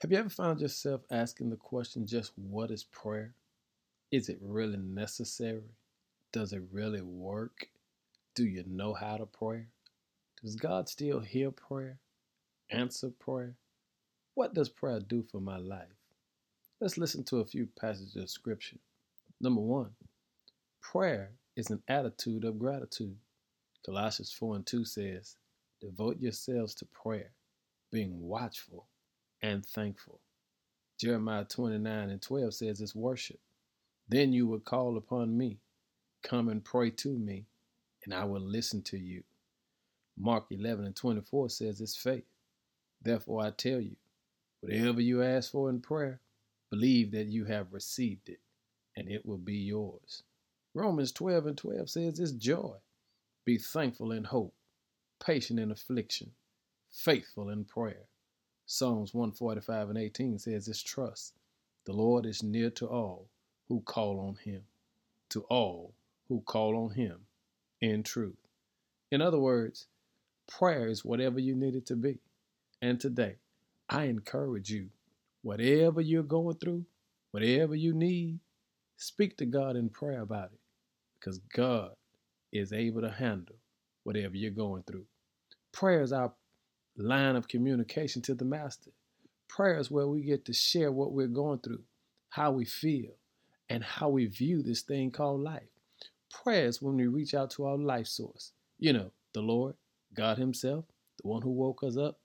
Have you ever found yourself asking the question just what is prayer? Is it really necessary? Does it really work? Do you know how to pray? Does God still hear prayer? Answer prayer? What does prayer do for my life? Let's listen to a few passages of scripture. Number one, prayer is an attitude of gratitude. Colossians 4 and 2 says, Devote yourselves to prayer, being watchful and thankful. Jeremiah 29 and 12 says it's worship. Then you will call upon me, come and pray to me, and I will listen to you. Mark 11 and 24 says it's faith. Therefore I tell you, whatever you ask for in prayer, believe that you have received it, and it will be yours. Romans 12 and 12 says it's joy. Be thankful in hope, patient in affliction, faithful in prayer. Psalms 145 and 18 says it's trust. The Lord is near to all who call on him, to all who call on him in truth. In other words, prayer is whatever you need it to be. And today, I encourage you, whatever you're going through, whatever you need, speak to God in prayer about it because God is able to handle whatever you're going through. Prayer is our line of communication to the Master. Prayer is where we get to share what we're going through, how we feel, and how we view this thing called life. Prayer is when we reach out to our life source, you know, the Lord, God Himself, the one who woke us up,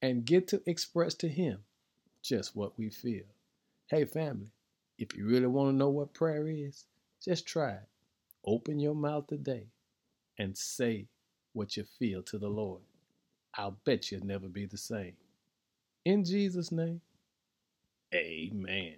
and get to express to Him just what we feel. Hey, family, if you really want to know what prayer is, just try it. Open your mouth today and say what you feel to the Lord. I'll bet you'll never be the same. In Jesus' name, amen.